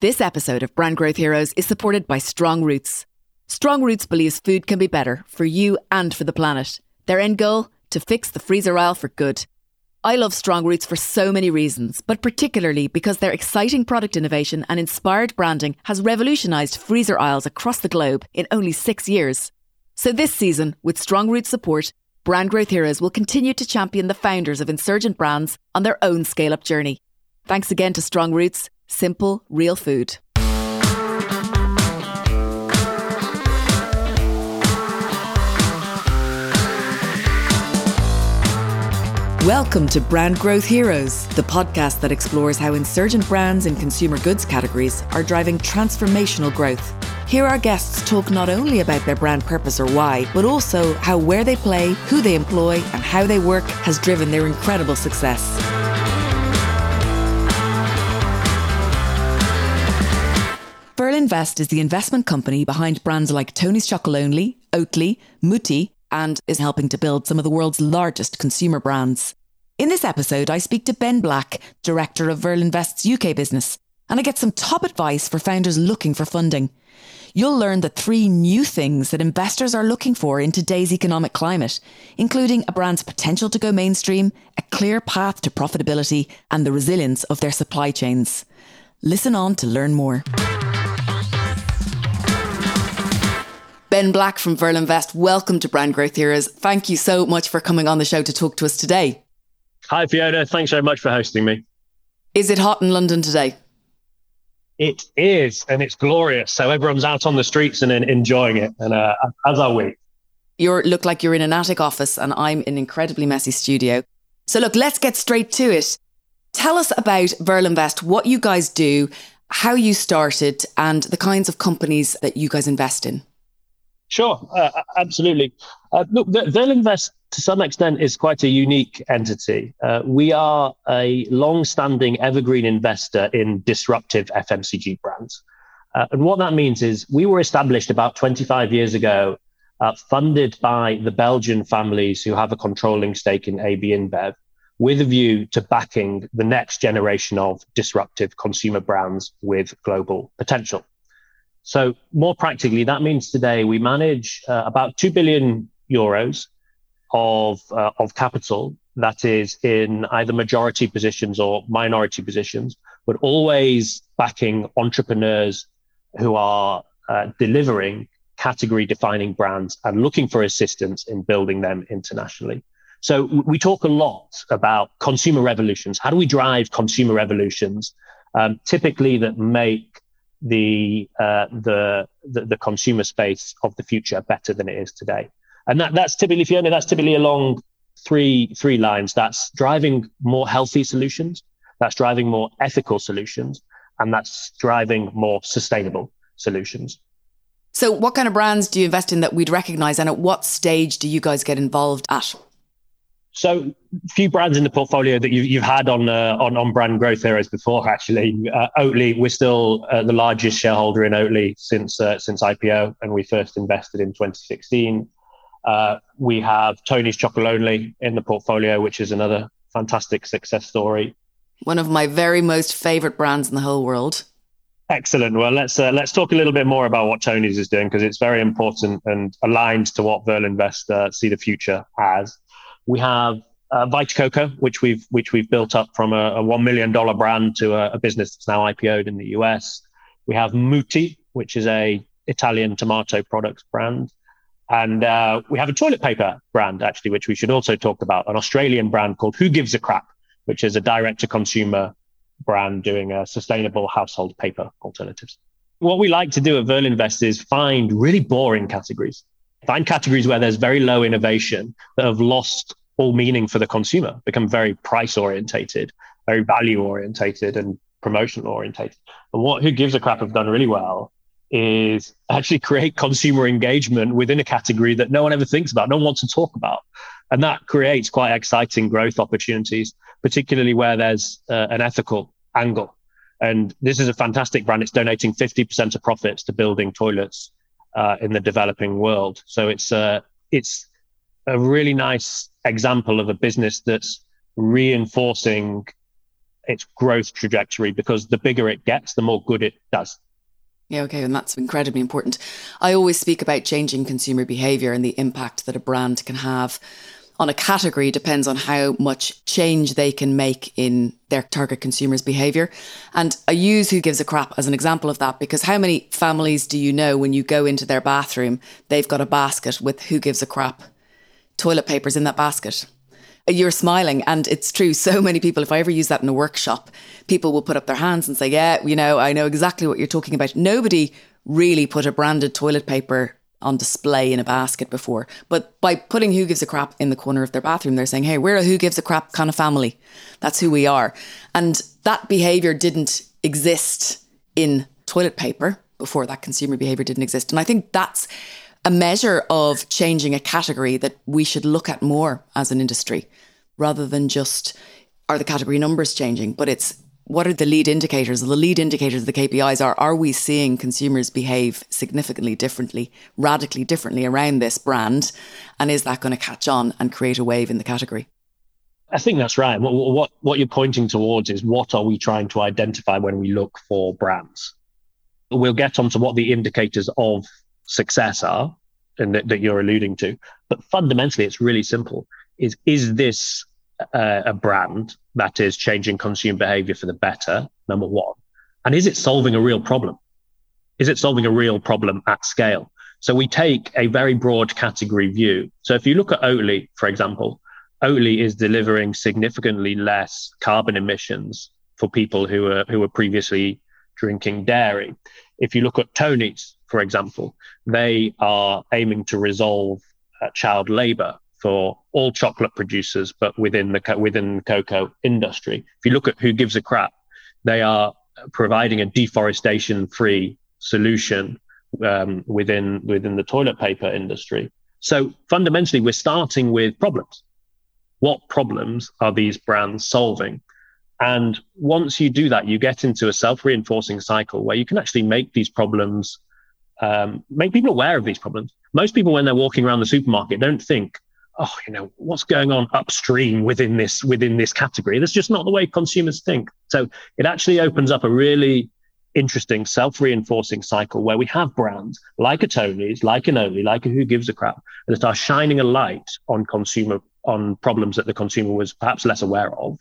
This episode of Brand Growth Heroes is supported by Strong Roots. Strong Roots believes food can be better for you and for the planet. Their end goal? To fix the freezer aisle for good. I love Strong Roots for so many reasons, but particularly because their exciting product innovation and inspired branding has revolutionised freezer aisles across the globe in only six years. So this season, with Strong Roots support, Brand Growth Heroes will continue to champion the founders of insurgent brands on their own scale up journey. Thanks again to Strong Roots, simple, real food. Welcome to Brand Growth Heroes, the podcast that explores how insurgent brands in consumer goods categories are driving transformational growth. Here, our guests talk not only about their brand purpose or why, but also how where they play, who they employ, and how they work has driven their incredible success. Verlinvest is the investment company behind brands like Tony's Chocolonely, Oatly, Mutti, and is helping to build some of the world's largest consumer brands. In this episode, I speak to Ben Black, director of Verlinvest's UK business, and I get some top advice for founders looking for funding. You'll learn the three new things that investors are looking for in today's economic climate, including a brand's potential to go mainstream, a clear path to profitability, and the resilience of their supply chains. Listen on to learn more. Ben Black from Verlinvest, welcome to Brand Growth Heroes. Thank you so much for coming on the show to talk to us today. Hi, Fiona. Thanks very much for hosting me. Is it hot in London today? It is, and it's glorious. So everyone's out on the streets and enjoying it, and uh, as are we. You look like you're in an attic office, and I'm in an incredibly messy studio. So look, let's get straight to it. Tell us about Verlinvest, what you guys do, how you started, and the kinds of companies that you guys invest in. Sure, uh, absolutely. Uh, look, Verlinvest to some extent is quite a unique entity. Uh, we are a long-standing evergreen investor in disruptive FMCG brands. Uh, and what that means is we were established about 25 years ago, uh, funded by the Belgian families who have a controlling stake in AB InBev, with a view to backing the next generation of disruptive consumer brands with global potential. So, more practically, that means today we manage uh, about 2 billion euros of, uh, of capital that is in either majority positions or minority positions, but always backing entrepreneurs who are uh, delivering category defining brands and looking for assistance in building them internationally. So we talk a lot about consumer revolutions. How do we drive consumer revolutions? Um, typically that make the, uh, the, the the consumer space of the future better than it is today and that that's typically Fiona. That's typically along three three lines. That's driving more healthy solutions. That's driving more ethical solutions, and that's driving more sustainable solutions. So, what kind of brands do you invest in that we'd recognize, and at what stage do you guys get involved at? So, few brands in the portfolio that you've, you've had on uh, on on Brand Growth Heroes before. Actually, uh, Oatly, we're still uh, the largest shareholder in Oatly since uh, since IPO, and we first invested in 2016. Uh, we have Tony's Chocolonely in the portfolio, which is another fantastic success story. One of my very most favorite brands in the whole world. Excellent. Well, let's uh, let's talk a little bit more about what Tony's is doing because it's very important and aligned to what Verlinvest uh, see the future as. We have uh, Vita Coco, which we've which we've built up from a, a one million dollar brand to a, a, business that's now IPO'd in the US. We have Mutti, which is a Italian tomato products brand. And uh, we have a toilet paper brand, actually, which we should also talk about, an Australian brand called Who Gives a Crap, which is a direct to consumer brand doing a sustainable household paper alternatives. What we like to do at Verlinvest is find really boring categories, find categories where there's very low innovation that have lost all meaning for the consumer, become very price orientated, very value orientated, and promotional orientated. And what Who Gives a Crap have done really well is actually create consumer engagement within a category that no one ever thinks about, no one wants to talk about. And that creates quite exciting growth opportunities, particularly where there's uh, an ethical angle. And this is a fantastic brand. It's donating 50% of profits to building toilets uh, in the developing world. So it's, uh, it's a really nice example of a business that's reinforcing its growth trajectory because the bigger it gets, the more good it does. Yeah, okay, and that's incredibly important. I always speak about changing consumer behavior and the impact that a brand can have on a category depends on how much change they can make in their target consumers' behavior. And I use Who Gives a Crap as an example of that because how many families do you know when you go into their bathroom, they've got a basket with Who Gives a Crap toilet papers in that basket? Uh, you're smiling, and it's true. So many people, if I ever use that in a workshop, people will put up their hands and say, Yeah, you know, I know exactly what you're talking about. Nobody really put a branded toilet paper on display in a basket before. But by putting Who Gives a Crap in the corner of their bathroom, they're saying, hey, we're a Who Gives a Crap kind of family. That's who we are. And that behavior didn't exist in toilet paper before that consumer behavior didn't exist. And I think that's a measure of changing a category that we should look at more as an industry rather than just are the category numbers changing, but it's what are the lead indicators? The lead indicators, the KPIs are are we seeing consumers behave significantly differently, radically differently around this brand? And is that going to catch on and create a wave in the category? I think that's right. What, what, what you're pointing towards is what are we trying to identify when we look for brands? We'll get onto what the indicators of success are and that, that you're alluding to. But fundamentally, it's really simple. Is is this uh, a brand that is changing consumer behavior for the better, number one? And is it solving a real problem? Is it solving a real problem at scale? So we take a very broad category view. So if you look at Oatly, for example, Oatly is delivering significantly less carbon emissions for people who are who were previously drinking dairy. If you look at Tony's, for example, they are aiming to resolve uh, child labor for all chocolate producers, but within the within the cocoa industry. If you look at who gives a crap, they are providing a deforestation-free solution um, within within the toilet paper industry. So fundamentally, we're starting with problems. What problems are these brands solving? And once you do that, you get into a self-reinforcing cycle where you can actually make these problems, um, make people aware of these problems. Most people, when they're walking around the supermarket, don't think, oh, you know, what's going on upstream within this within this category. That's just not the way consumers think. So it actually opens up a really interesting self-reinforcing cycle where we have brands like a Tony's, like an Oatly, like a Who Gives a Crap, that are shining a light on consumer on problems that the consumer was perhaps less aware of,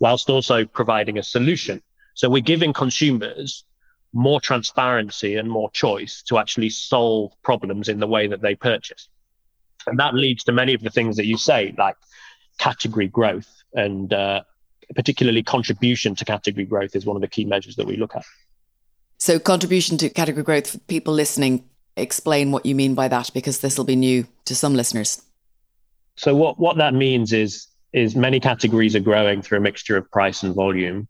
whilst also providing a solution. So we're giving consumers more transparency and more choice to actually solve problems in the way that they purchase. And that leads to many of the things that you say, like category growth and uh, particularly contribution to category growth is one of the key measures that we look at. So, contribution to category growth, for people listening, explain what you mean by that because this will be new to some listeners. So, what, what that means is is many categories are growing through a mixture of price and volume.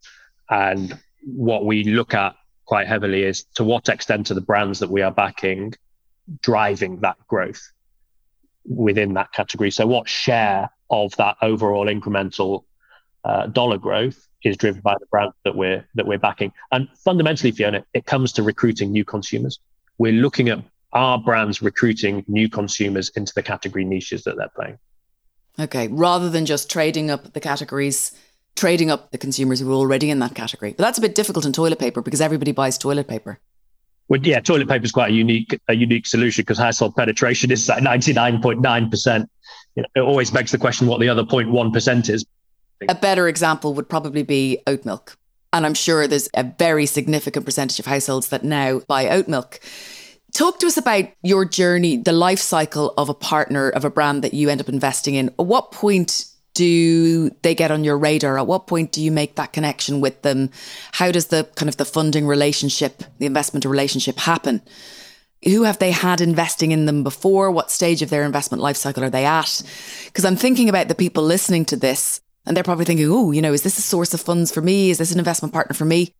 And what we look at quite heavily is to what extent are the brands that we are backing driving that growth within that category. So, what share of that overall incremental uh, dollar growth is driven by the brand that we're that we're backing? And fundamentally, Fiona, it comes to recruiting new consumers. We're looking at our brands recruiting new consumers into the category niches that they're playing. Okay, rather than just trading up the categories, trading up the consumers who are already in that category. But that's a bit difficult in toilet paper because everybody buys toilet paper. Well, yeah, toilet paper is quite a unique a unique solution because household penetration is at ninety nine point nine percent. It always begs the question what the other 0.1 percent is. A better example would probably be oat milk, and I'm sure there's a very significant percentage of households that now buy oat milk. Talk to us about your journey, the life cycle of a partner of a brand that you end up investing in. At what point do they get on your radar? At what point do you make that connection with them? How does the kind of the funding relationship, the investment relationship happen? Who have they had investing in them before? What stage of their investment life cycle are they at? Because I'm thinking about the people listening to this and they're probably thinking, oh, you know, is this a source of funds for me? Is this an investment partner for me?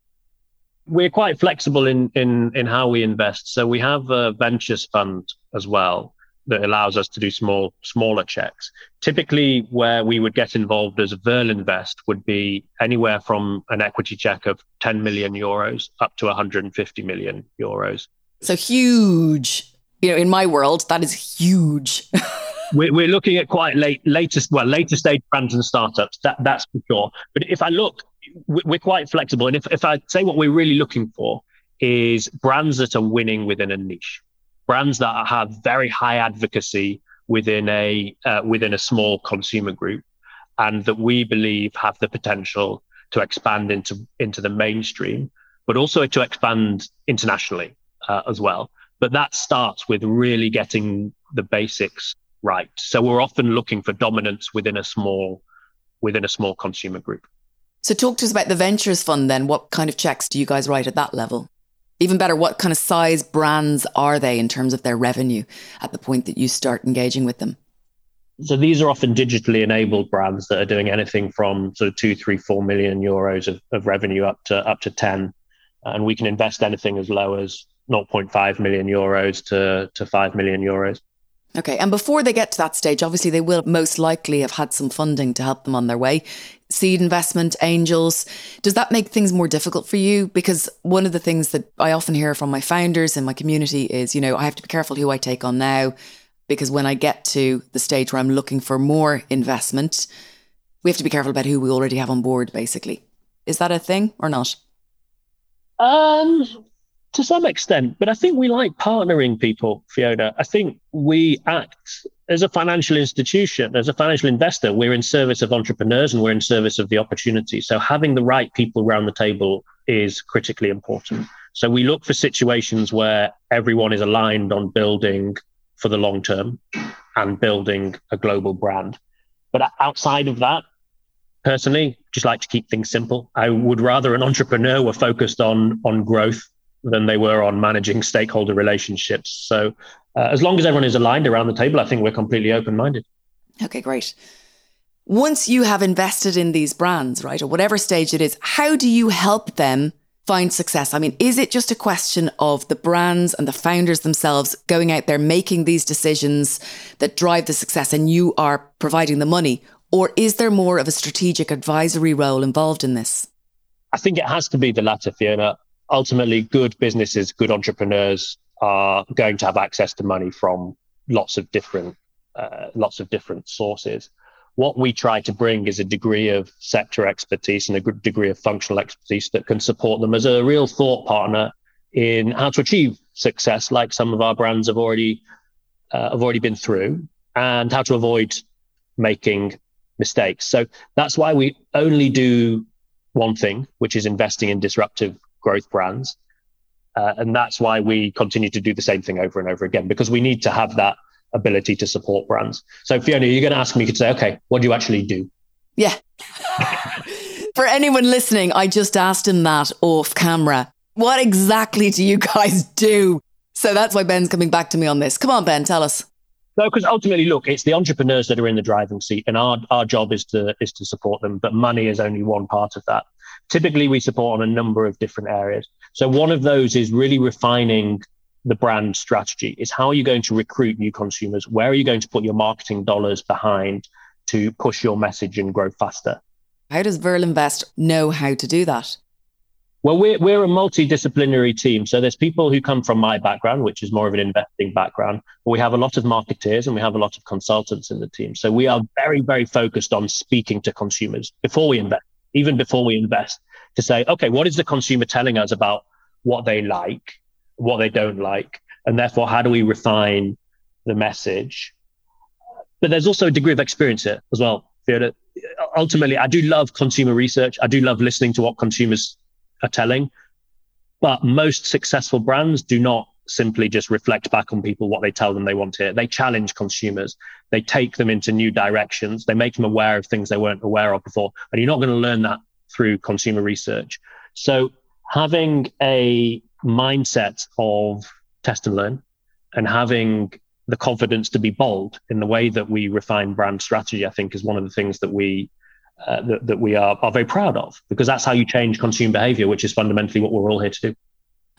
We're quite flexible in in in how we invest. So we have a ventures fund as well that allows us to do small smaller checks. Typically, where we would get involved as Verlinvest would be anywhere from an equity check of 10 million euros up to 150 million euros. So huge. You know, in my world, that is huge. we're, we're looking at quite late, latest, well, later stage brands and startups. That that's for sure. But if I look, we're quite flexible. And if, if I say what we're really looking for is brands that are winning within a niche, brands that have very high advocacy within a uh, within a small consumer group, and that we believe have the potential to expand into into the mainstream, but also to expand internationally uh, as well. But that starts with really getting the basics right. So we're often looking for dominance within a small within a small consumer group. So talk to us about the ventures fund then. What kind of checks do you guys write at that level? Even better, what kind of size brands are they in terms of their revenue at the point that you start engaging with them? So these are often digitally enabled brands that are doing anything from sort of two, three, four million euros of, of revenue up to up to 10. And we can invest anything as low as 0.5 million euros to, to 5 million euros. Okay. And before they get to that stage, obviously they will most likely have had some funding to help them on their way. Seed investment, angels. Does that make things more difficult for you? Because one of the things that I often hear from my founders in my community is, you know, I have to be careful who I take on now. Because when I get to the stage where I'm looking for more investment, we have to be careful about who we already have on board, basically. Is that a thing or not? Um, to some extent, but I think we like partnering people, Fiona. I think we act as a financial institution, as a financial investor, we're in service of entrepreneurs and we're in service of the opportunity. So having the right people around the table is critically important. So we look for situations where everyone is aligned on building for the long term and building a global brand. But outside of that, personally, just like to keep things simple. I would rather an entrepreneur were focused on on growth than they were on managing stakeholder relationships. So, uh, as long as everyone is aligned around the table, I think we're completely open minded. Okay, great. Once you have invested in these brands, right, or whatever stage it is, how do you help them find success? I mean, is it just a question of the brands and the founders themselves going out there making these decisions that drive the success and you are providing the money? Or is there more of a strategic advisory role involved in this? I think it has to be the latter, Fiona ultimately good businesses, good entrepreneurs are going to have access to money from lots of different uh, lots of different sources. What we try to bring is a degree of sector expertise and a good degree of functional expertise that can support them as a real thought partner in how to achieve success, like some of our brands have already uh, have already been through, and how to avoid making mistakes. So that's why we only do one thing, which is investing in disruptive growth brands. Uh, and that's why we continue to do the same thing over and over again, because we need to have that ability to support brands. So, Fiona, you're going to ask me you could say, okay, what do you actually do? Yeah. For anyone listening, I just asked him that off camera. What exactly do you guys do? So that's why Ben's coming back to me on this. Come on, Ben, tell us. No, because ultimately, look, it's the entrepreneurs that are in the driving seat, and our, our job is to is to support them. But money is only one part of that. Typically, we support on a number of different areas. So one of those is really refining the brand strategy. Is how are you going to recruit new consumers? Where are you going to put your marketing dollars behind to push your message and grow faster? How does Verlinvest know how to do that? Well, we're, we're a multidisciplinary team. So there's people who come from my background, which is more of an investing background. But we have a lot of marketeers and we have a lot of consultants in the team. So we are very, very focused on speaking to consumers before we invest even before we invest, to say, okay, what is the consumer telling us about what they like, what they don't like, and therefore how do we refine the message? But there's also a degree of experience here as well. Ultimately, I do love consumer research. I do love listening to what consumers are telling, but most successful brands do not simply just reflect back on people what they tell them they want to hear. They challenge consumers. They take them into new directions. They make them aware of things they weren't aware of before. And you're not going to learn that through consumer research. So having a mindset of test and learn and having the confidence to be bold in the way that we refine brand strategy, I think is one of the things that we uh, that, that we are, are very proud of because that's how you change consumer behavior, which is fundamentally what we're all here to do.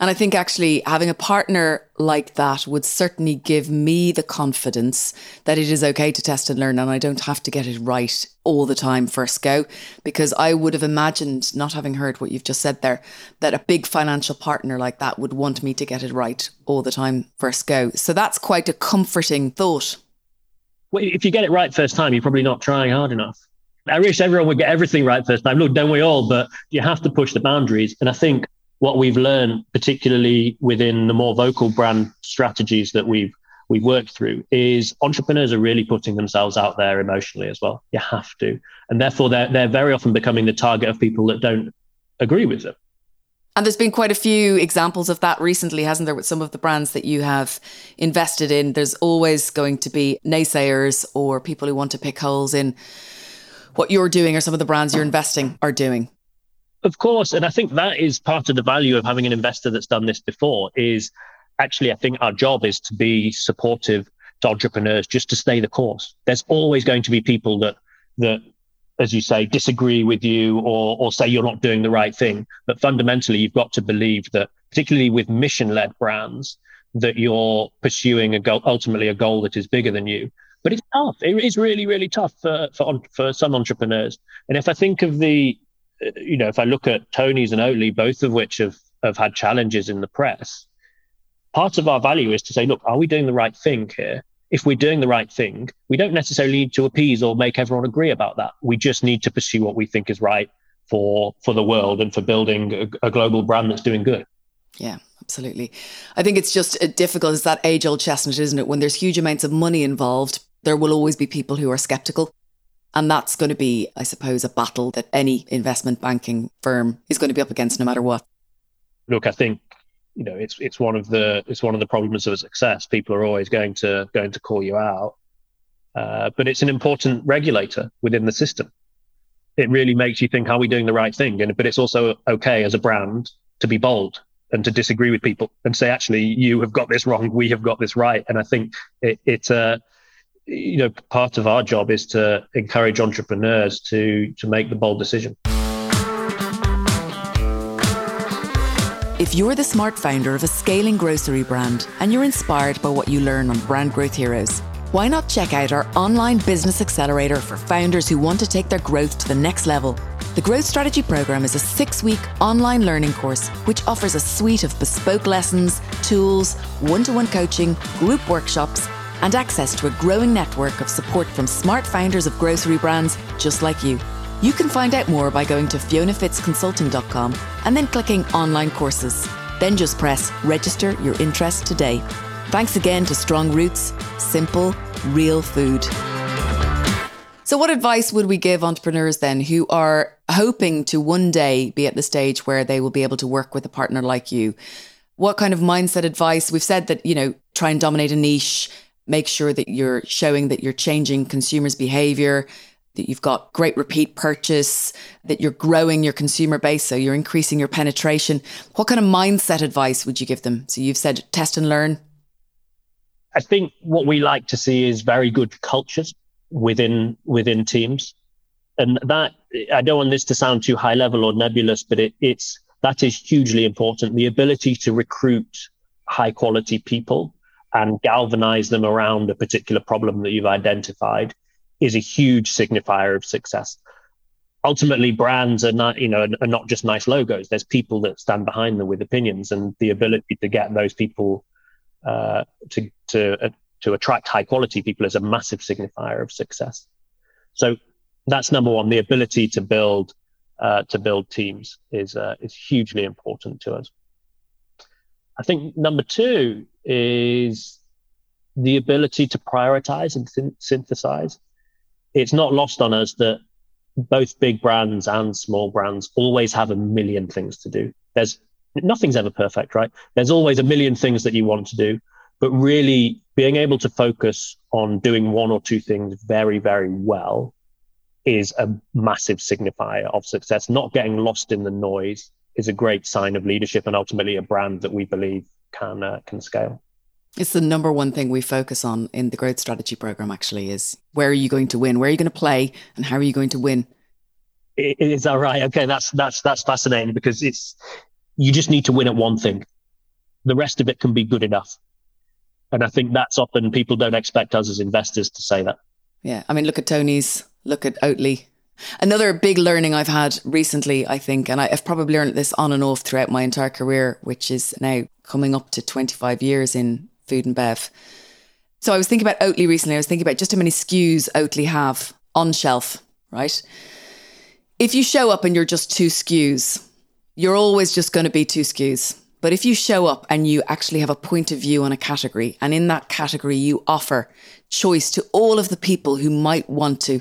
And I think actually having a partner like that would certainly give me the confidence that it is okay to test and learn and I don't have to get it right all the time first go. Because I would have imagined, not having heard what you've just said there, that a big financial partner like that would want me to get it right all the time first go. So that's quite a comforting thought. Well, if you get it right first time, you're probably not trying hard enough. I wish everyone would get everything right first time. Look, don't we all? But you have to push the boundaries. And I think what we've learned, particularly within the more vocal brand strategies that we've we've worked through, is entrepreneurs are really putting themselves out there emotionally as well. You have to, and therefore they're they're very often becoming the target of people that don't agree with them. And there's been quite a few examples of that recently, hasn't there, with some of the brands that you have invested in? There's always going to be naysayers or people who want to pick holes in what you're doing or some of the brands you're investing are doing. Of course. And I think that is part of the value of having an investor that's done this before is actually, I think our job is to be supportive to entrepreneurs just to stay the course. There's always going to be people that, that, as you say, disagree with you or, or say you're not doing the right thing. But fundamentally, you've got to believe that, particularly with mission led brands, that you're pursuing a goal, ultimately a goal that is bigger than you. But it's tough. It is really, really tough for, for, for some entrepreneurs. And if I think of the, you know, if I look at Tony's and Oatly, both of which have, have had challenges in the press, part of our value is to say, look, are we doing the right thing here? If we're doing the right thing, we don't necessarily need to appease or make everyone agree about that. We just need to pursue what we think is right for for the world and for building a, a global brand that's doing good. Yeah, absolutely. I think it's just uh, difficult. It's that age old chestnut, isn't it? When there's huge amounts of money involved, there will always be people who are skeptical. And that's going to be, I suppose, a battle that any investment banking firm is going to be up against no matter what. Look, I think you know it's it's one of the it's one of the problems of a success. People are always going to going to call you out, uh, but it's an important regulator within the system. It really makes you think: Are we doing the right thing? And but it's also okay as a brand to be bold and to disagree with people and say, actually, you have got this wrong. We have got this right. And I think it, it's a you know, part of our job is to encourage entrepreneurs to to make the bold decision. If you're the smart founder of a scaling grocery brand and you're inspired by what you learn on Brand Growth Heroes, why not check out our online business accelerator for founders who want to take their growth to the next level? The Growth Strategy Program is a six week online learning course which offers a suite of bespoke lessons, tools, one to one coaching, group workshops, and access to a growing network of support from smart founders of grocery brands just like you. You can find out more by going to fionafitzconsulting.com and then clicking online courses. Then just press register your interest today. Thanks again to Strong Roots, simple, real food. So, what advice would we give entrepreneurs then who are hoping to one day be at the stage where they will be able to work with a partner like you? What kind of mindset advice? We've said that, you know, try and dominate a niche, make sure that you're showing that you're changing consumers' behavior, that you've got great repeat purchase, that you're growing your consumer base, so you're increasing your penetration. What kind of mindset advice would you give them? So you've said test and learn. I think what we like to see is very good cultures within within teams, and that I don't want this to sound too high level or nebulous, but it, it's that is hugely important. The ability to recruit high quality people and galvanize them around a particular problem that you've identified is a huge signifier of success. Ultimately, brands are not, you know, are not just nice logos. There's people that stand behind them with opinions, and the ability to get those people uh, to to uh, to attract high quality people is a massive signifier of success. So that's number one. The ability to build uh, to build teams is uh, is hugely important to us. I think number two is the ability to prioritize and synthesize. It's not lost on us that both big brands and small brands always have a million things to do. There's nothing's ever perfect, right? There's always a million things that you want to do, but really being able to focus on doing one or two things very, very well is a massive signifier of success. Not getting lost in the noise is a great sign of leadership and ultimately a brand that we believe can uh, can scale. It's the number one thing we focus on in the growth strategy program. Actually, is where are you going to win? Where are you going to play? And how are you going to win? Is that right? Okay, that's that's that's fascinating because it's you just need to win at one thing. The rest of it can be good enough. And I think that's often people don't expect us as investors to say that. Yeah. I mean, look at Tony's, look at Oatly. Another big learning I've had recently, I think, and I've probably learned this on and off throughout my entire career, which is now coming up to 25 years in food and bev. So I was thinking about Oatly recently. I was thinking about just how many SKUs Oatly have on shelf. right? If you show up and you're just two SKUs, you're always just going to be two SKUs. But if you show up and you actually have a point of view on a category, and in that category, you offer choice to all of the people who might want to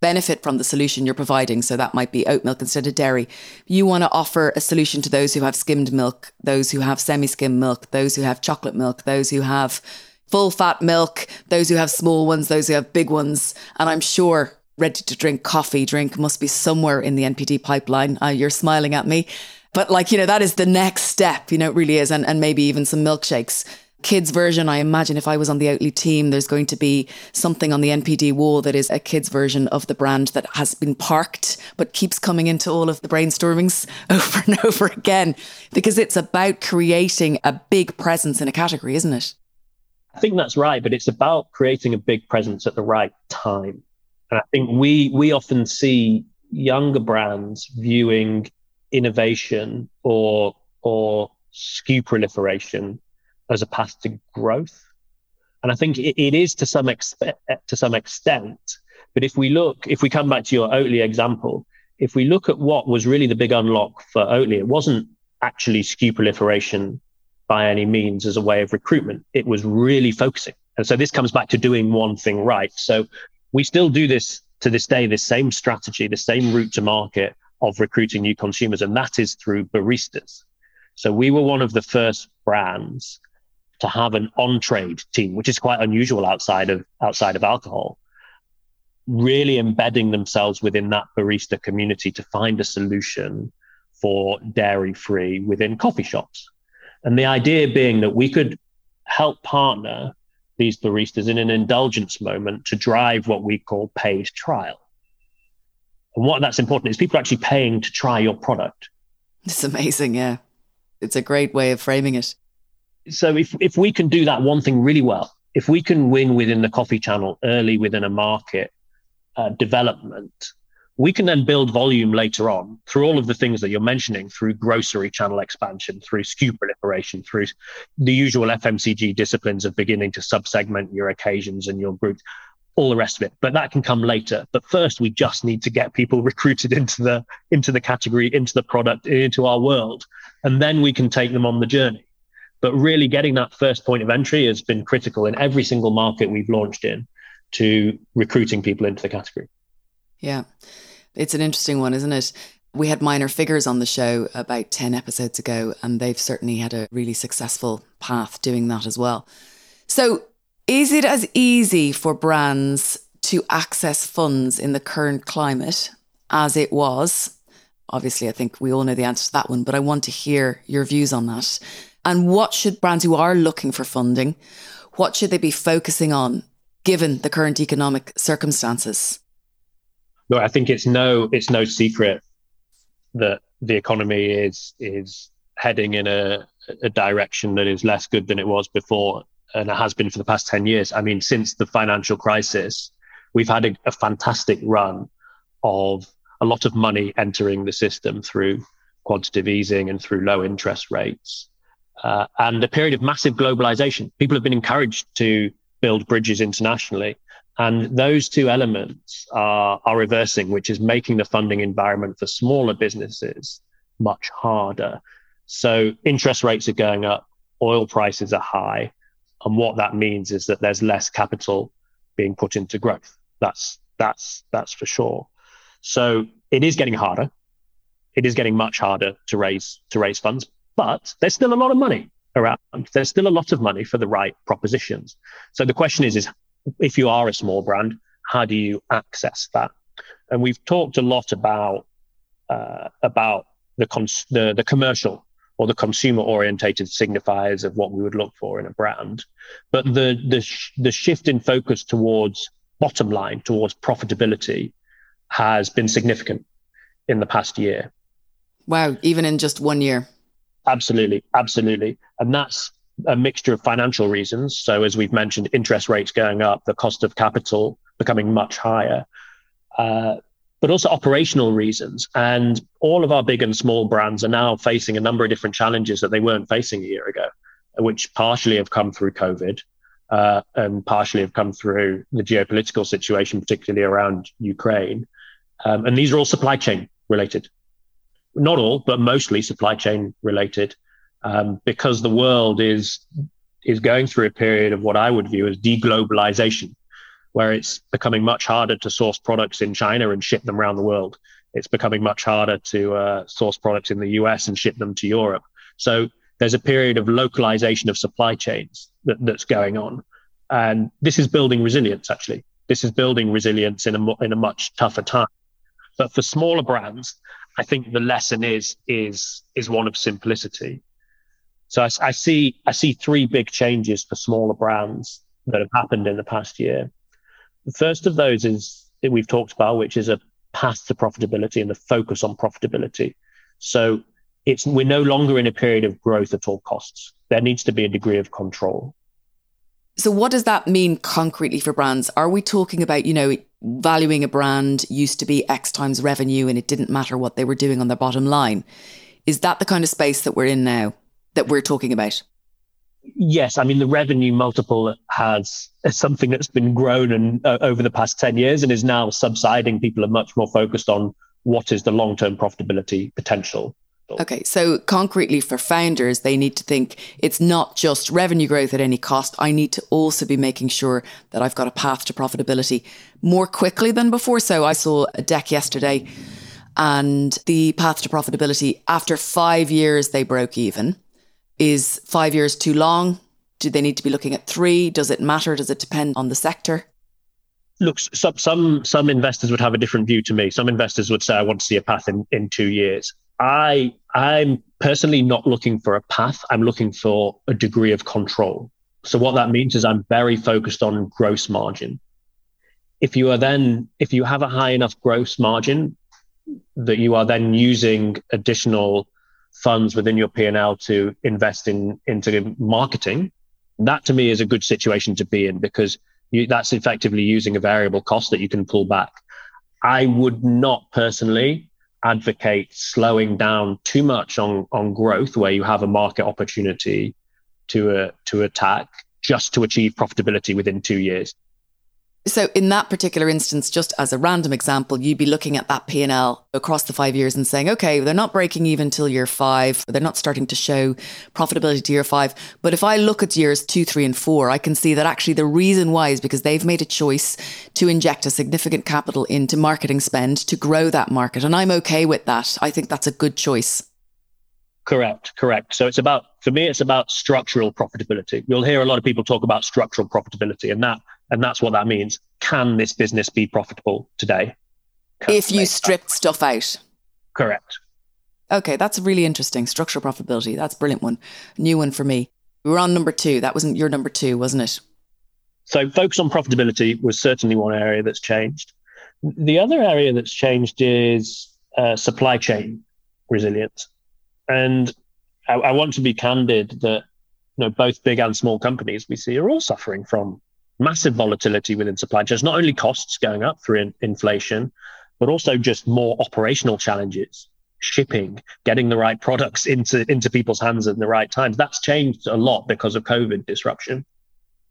benefit from the solution you're providing. So that might be oat milk instead of dairy. You want to offer a solution to those who have skimmed milk, those who have semi skimmed milk, those who have chocolate milk, those who have full fat milk, those who have small ones, those who have big ones. And I'm sure ready to drink coffee drink must be somewhere in the NPD pipeline. Uh, you're smiling at me. But like, you know, that is the next step, you know, it really is. And, and maybe even some milkshakes. Kids version, I imagine if I was on the Oatly team, there's going to be something on the NPD wall that is a kids version of the brand that has been parked, but keeps coming into all of the brainstormings over and over again, because it's about creating a big presence in a category, isn't it? I think that's right, but it's about creating a big presence at the right time. And I think we we often see younger brands viewing innovation or or SKU proliferation as a path to growth. And I think it, it is to some extent to some extent. But if we look, if we come back to your Oatly example, if we look at what was really the big unlock for Oatly, it wasn't actually SKU proliferation by any means as a way of recruitment. It was really focusing. And so this comes back to doing one thing right. So we still do this to this day, this same strategy, the same route to market of recruiting new consumers, and that is through baristas. So we were one of the first brands to have an on-trade team, which is quite unusual outside of outside of alcohol, really embedding themselves within that barista community to find a solution for dairy-free within coffee shops. And the idea being that we could help partner these baristas in an indulgence moment to drive what we call paid trial. And what that's important is people are actually paying to try your product. It's amazing, yeah. It's a great way of framing it. So if if we can do that one thing really well, if we can win within the coffee channel early within a market uh, development, we can then build volume later on through all of the things that you're mentioning, through grocery channel expansion, through SKU proliferation, through the usual FMCG disciplines of beginning to subsegment your occasions and your groups all the rest of it. But that can come later. But first, we just need to get people recruited into the into the category, into the product, into our world, and then we can take them on the journey. But really, getting that first point of entry has been critical in every single market we've launched in to recruiting people into the category. Yeah, it's an interesting one, isn't it? We had minor figures on the show about 10 episodes ago, and they've certainly had a really successful path doing that as well. So, is it as easy for brands to access funds in the current climate as it was? Obviously, I think we all know the answer to that one, but I want to hear your views on that. And what should brands who are looking for funding, what should they be focusing on given the current economic circumstances? No, I think it's no it's no secret that the economy is is heading in a, a direction that is less good than it was before and it has been for the past 10 years. I mean, since the financial crisis, we've had a, a fantastic run of a lot of money entering the system through quantitative easing and through low interest rates. Uh, and a period of massive globalization. People have been encouraged to build bridges internationally. And those two elements are, are reversing, which is making the funding environment for smaller businesses much harder. So interest rates are going up, oil prices are high, and what that means is that there's less capital being put into growth. That's that's that's for sure. So it is getting harder. It is getting much harder to raise to raise funds, but there's still a lot of money around. There's still a lot of money for the right propositions. So the question is, is if you are a small brand, how do you access that? And we've talked a lot about uh, about the, cons- the the commercial or the consumer orientated signifiers of what we would look for in a brand. But the, the, sh- the shift in focus towards bottom line, towards profitability has been significant in the past year. Wow, even in just one year. Absolutely, absolutely. And that's a mixture of financial reasons. So, as we've mentioned, interest rates going up, the cost of capital becoming much higher. Uh, but also operational reasons. And all of our big and small brands are now facing a number of different challenges that they weren't facing a year ago, which partially have come through COVID uh, and partially have come through the geopolitical situation, particularly around Ukraine. Um, and these are all supply chain related. Not all, but mostly supply chain related, um, because the world is is going through a period of what I would view as deglobalization, where it's becoming much harder to source products in China and ship them around the world. It's becoming much harder to uh, source products in the US and ship them to Europe. So there's a period of localization of supply chains that, that's going on. And this is building resilience, actually. This is building resilience in a, in a much tougher time. But for smaller brands, I think the lesson is is is one of simplicity. So I, I, see I see three big changes for smaller brands that have happened in the past year. The first of those is that we've talked about, which is a path to profitability and the focus on profitability. So it's we're no longer in a period of growth at all costs. There needs to be a degree of control. So what does that mean concretely for brands? Are we talking about, you know, valuing a brand used to be X times revenue and it didn't matter what they were doing on their bottom line? Is that the kind of space that we're in now that we're talking about? Yes, I mean the revenue multiple has something that's been grown and uh, over the past 10 years and is now subsiding. People are much more focused on what is the long-term profitability potential Okay, so concretely for founders, they need to think it's not just revenue growth at any cost. I need to also be making sure that I've got a path to profitability more quickly than before. So I saw a deck yesterday and the path to profitability after five years, they broke even. Is five years too long? Do they need to be looking at three? Does it matter? Does it depend on the sector? Look, some some some investors would have a different view to me. Some investors would say, "I want to see a path in, in two years." I I'm personally not looking for a path. I'm looking for a degree of control. So what that means is I'm very focused on gross margin. If you are then if you have a high enough gross margin that you are then using additional funds within your P&L to invest in into marketing, that to me is a good situation to be in because you, that's effectively using a variable cost that you can pull back. I would not personally advocate slowing down too much on on growth where you have a market opportunity to uh, to attack just to achieve profitability within 2 years so in that particular instance, just as a random example, you'd be looking at that P&L across the five years and saying, okay, they're not breaking even till year five. They're not starting to show profitability to year five. But if I look at years two, three, and four, I can see that actually the reason why is because they've made a choice to inject a significant capital into marketing spend to grow that market. And I'm okay with that. I think that's a good choice. Correct, correct. So it's about, for me, it's about structural profitability. You'll hear a lot of people talk about structural profitability, and that and that's what that means. Can this business be profitable today? Can if you stripped stuff out. Correct. Okay, that's really interesting. Structural profitability. That's a brilliant one. New one for me. We were on number two. That wasn't your number two, wasn't it? So, focus on profitability was certainly one area that's changed. The other area that's changed is uh, supply chain resilience. And I, I, want to be candid that you know both big and small companies we see are all suffering from massive volatility within supply chains, not only costs going up through in, inflation, but also just more operational challenges, shipping, getting the right products into, into people's hands at the right times. That's changed a lot because of COVID disruption.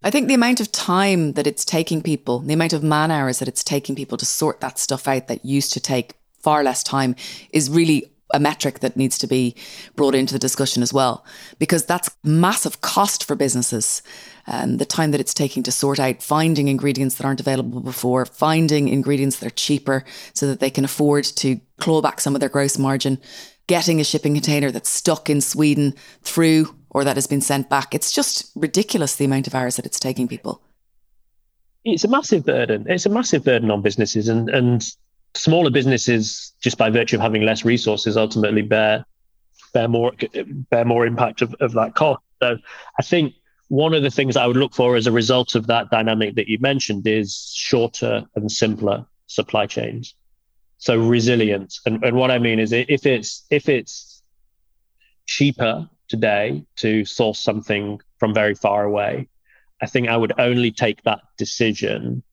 I think the amount of time that it's taking people, the amount of man hours that it's taking people to sort that stuff out that used to take far less time is really a metric that needs to be brought into the discussion as well, because that's massive cost for businesses um, the time that it's taking to sort out finding ingredients that aren't available before, finding ingredients that are cheaper so that they can afford to claw back some of their gross margin, getting a shipping container that's stuck in Sweden through or that has been sent back. It's just ridiculous the amount of hours that it's taking people. It's a massive burden. It's a massive burden on businesses and, and smaller businesses, just by virtue of having less resources, ultimately bear bear more bear more impact of, of that cost. So I think one of the things I would look for as a result of that dynamic that you mentioned is shorter and simpler supply chains. So resilience. And, and what I mean is if it's if it's cheaper today to source something from very far away, I think I would only take that decision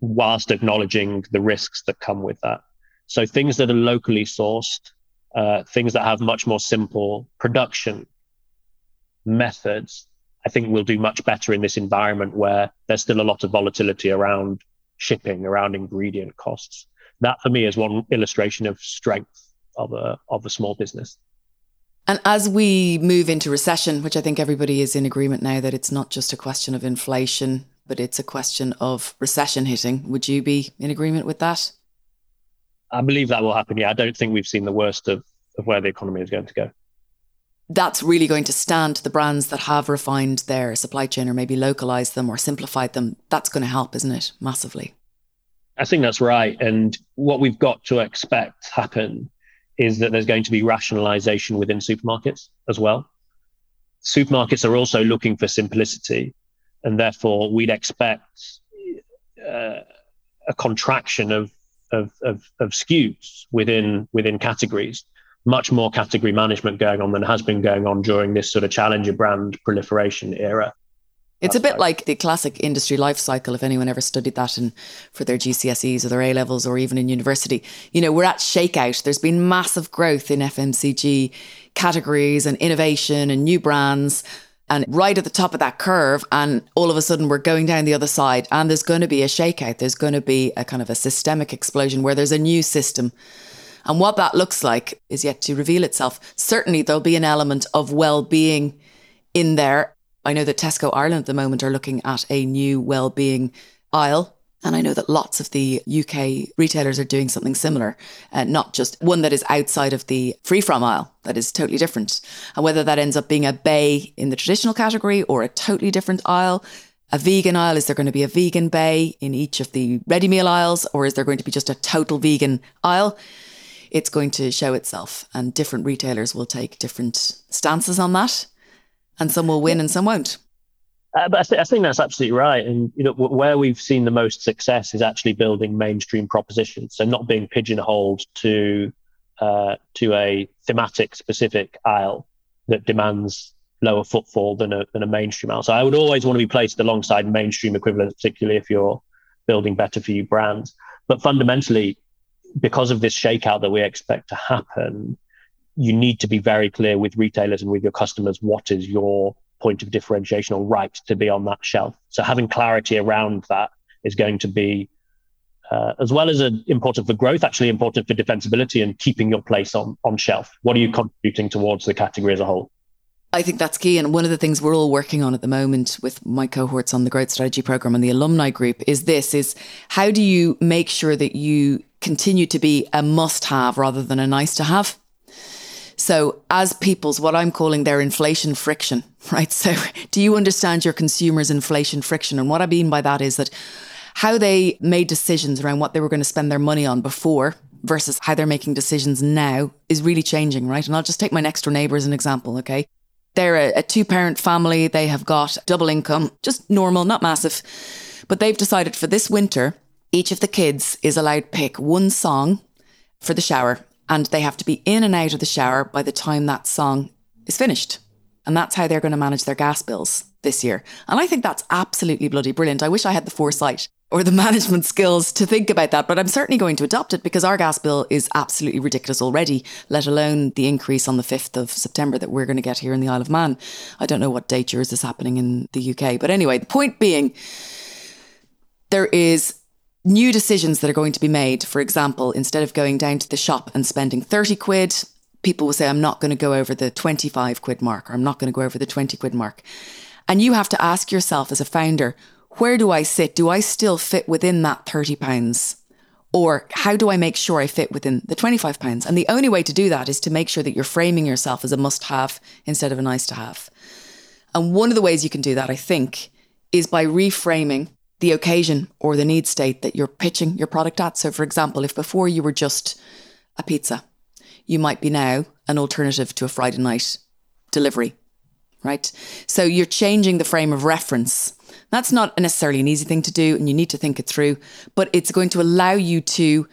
whilst acknowledging the risks that come with that. So things that are locally sourced, uh, things that have much more simple production methods I think we'll do much better in this environment where there's still a lot of volatility around shipping, around ingredient costs. that for me is one illustration of strength of a of a small business. And as we move into recession, which I think everybody is in agreement now that it's not just a question of inflation, but it's a question of recession hitting, would you be in agreement with that? I believe that will happen. Yeah, I don't think we've seen the worst of, of where the economy is going to go. That's really going to stand to the brands that have refined their supply chain or maybe localized them or simplified them. That's going to help, isn't it? Massively. I think that's right. And what we've got to expect happen is that there's going to be rationalization within supermarkets as well. Supermarkets are also looking for simplicity, and therefore we'd expect uh, a contraction of, of, of, of SKUs within within categories. Much more category management going on than has been going on during this sort of challenger brand proliferation era. It's a bit like the classic industry life cycle, if anyone ever studied that in, for their GCSEs or their A levels or even in university. You know, we're at shakeout. There's been massive growth in FMCG categories and innovation and new brands. And right at the top of that curve, and all of a sudden we're going down the other side, and there's going to be a shakeout. There's going to be a kind of a systemic explosion where there's a new system. And what that looks like is yet to reveal itself. Certainly, there'll be an element of well being in there I know that Tesco Ireland at the moment are looking at a new well-being aisle. And I know that lots of the UK retailers are doing something similar, uh, not just one that is outside of the free from aisle, that is totally different. And whether that ends up being a bay in the traditional category or a totally different aisle, a vegan aisle, is there going to be a vegan bay in each of the ready meal aisles, or is there going to be just a total vegan aisle? It's going to show itself, and different retailers will take different stances on that and some will win and some won't. Uh, but I, th- I, think that's absolutely right. And you know, w- where we've seen the most success is actually building mainstream propositions, so not being pigeonholed to uh, to a thematic specific aisle that demands lower footfall than a than a mainstream aisle. So I would always want to be placed alongside mainstream equivalents, particularly if you're building better for you brands. But fundamentally, because of this shakeout that we expect to happen, you need to be very clear with retailers and with your customers what is your point of differentiation or right to be on that shelf. So having clarity around that is going to be, uh, as well as important for growth, actually important for defensibility and keeping your place on on shelf. What are you contributing towards the category as a whole? I think that's key. And one of the things we're all working on at the moment with my cohorts on the growth strategy program and the alumni group is this is how do you make sure that you continue to be a must have rather than a nice to have? So, as people's, what I'm calling their inflation friction, right? So, do you understand your consumers' inflation friction? And what I mean by that is that how they made decisions around what they were going to spend their money on before versus how they're making decisions now is really changing, right? And I'll just take my next door neighbor as an example, okay? They're a, a two parent family. They have got double income, just normal, not massive. But they've decided for this winter, each of the kids is allowed pick one song for the shower and they have to be in and out of the shower by the time that song is finished. And that's how they're going to manage their gas bills this year. And I think that's absolutely bloody brilliant. I wish I had the foresight or the management skills to think about that, but I'm certainly going to adopt it because our gas bill is absolutely ridiculous already, let alone the increase on the 5th of September that we're going to get here in the Isle of Man. I don't know what date yours is happening in the UK. But anyway, the point being, there is new decisions that are going to be made. For example, instead of going down to the shop and spending 30 quid, people will say, I'm not going to go over the 25 quid mark, or I'm not going to go over the 20 quid mark. And you have to ask yourself as a founder, where do I sit? Do I still fit within that 30 pounds? Or how do I make sure I fit within the 25 pounds? And the only way to do that is to make sure that you're framing yourself as a must have instead of a nice to have. And one of the ways you can do that, I think, is by reframing the occasion or the need state that you're pitching your product at. So, for example, if before you were just a pizza, you might be now an alternative to a Friday night delivery, right? So, you're changing the frame of reference. That's not necessarily an easy thing to do, and you need to think it through, but it's going to allow you to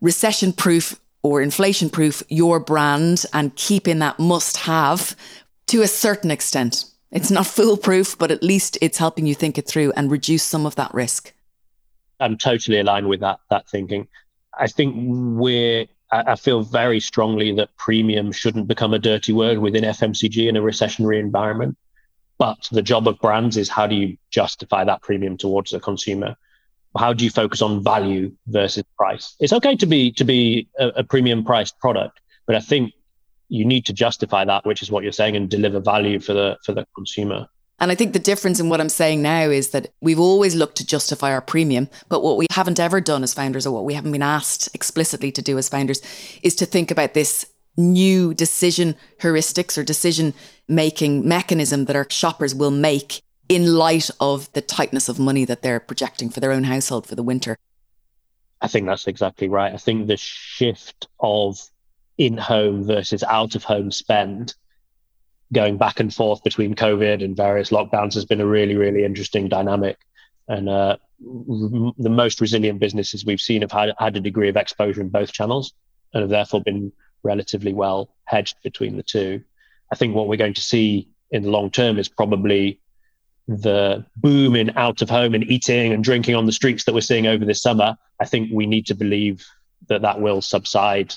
recession proof or inflation proof your brand and keep in that must have to a certain extent. It's not foolproof, but at least it's helping you think it through and reduce some of that risk. I'm totally aligned with that that thinking. I think we're I feel very strongly that premium shouldn't become a dirty word within FMCG in a recessionary environment. But the job of brands is how do you justify that premium towards the consumer? how do you focus on value versus price? It's okay to be to be a, a premium priced product, but I think you need to justify that, which is what you're saying, and deliver value for the for the consumer. And I think the difference in what I'm saying now is that we've always looked to justify our premium, but what we haven't ever done as founders, or what we haven't been asked explicitly to do as founders, is to think about this new decision heuristics or decision making mechanism that our shoppers will make in light of the tightness of money that they're projecting for their own household for the winter. I think that's exactly right. I think the shift of in home versus out of home spend going back and forth between COVID and various lockdowns has been a really, really interesting dynamic. And uh, r- the most resilient businesses we've seen have had, had a degree of exposure in both channels and have therefore been relatively well hedged between the two. I think what we're going to see in the long term is probably the boom in out of home and eating and drinking on the streets that we're seeing over this summer. I think we need to believe that that will subside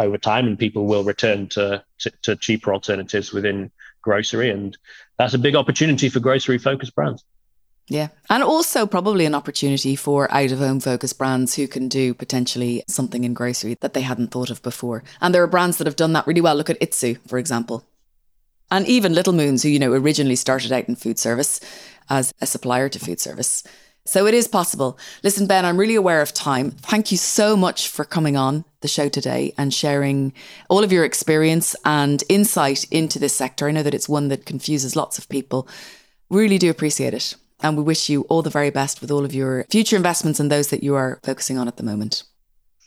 over time and people will return to, to, to cheaper alternatives within grocery. And that's a big opportunity for grocery focused brands. Yeah. And also probably an opportunity for out of home focused brands who can do potentially something in grocery that they hadn't thought of before. And there are brands that have done that really well. Look at Itsu, for example. And even Little Moons, who, you know, originally started out in food service as a supplier to food service. So it is possible. Listen, Ben, I'm really aware of time. Thank you so much for coming on the show today and sharing all of your experience and insight into this sector. I know that it's one that confuses lots of people. Really do appreciate it. And we wish you all the very best with all of your future investments and those that you are focusing on at the moment.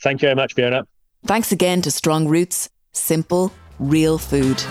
Thank you very much, Fiona. Thanks again to Strong Roots, simple, real food.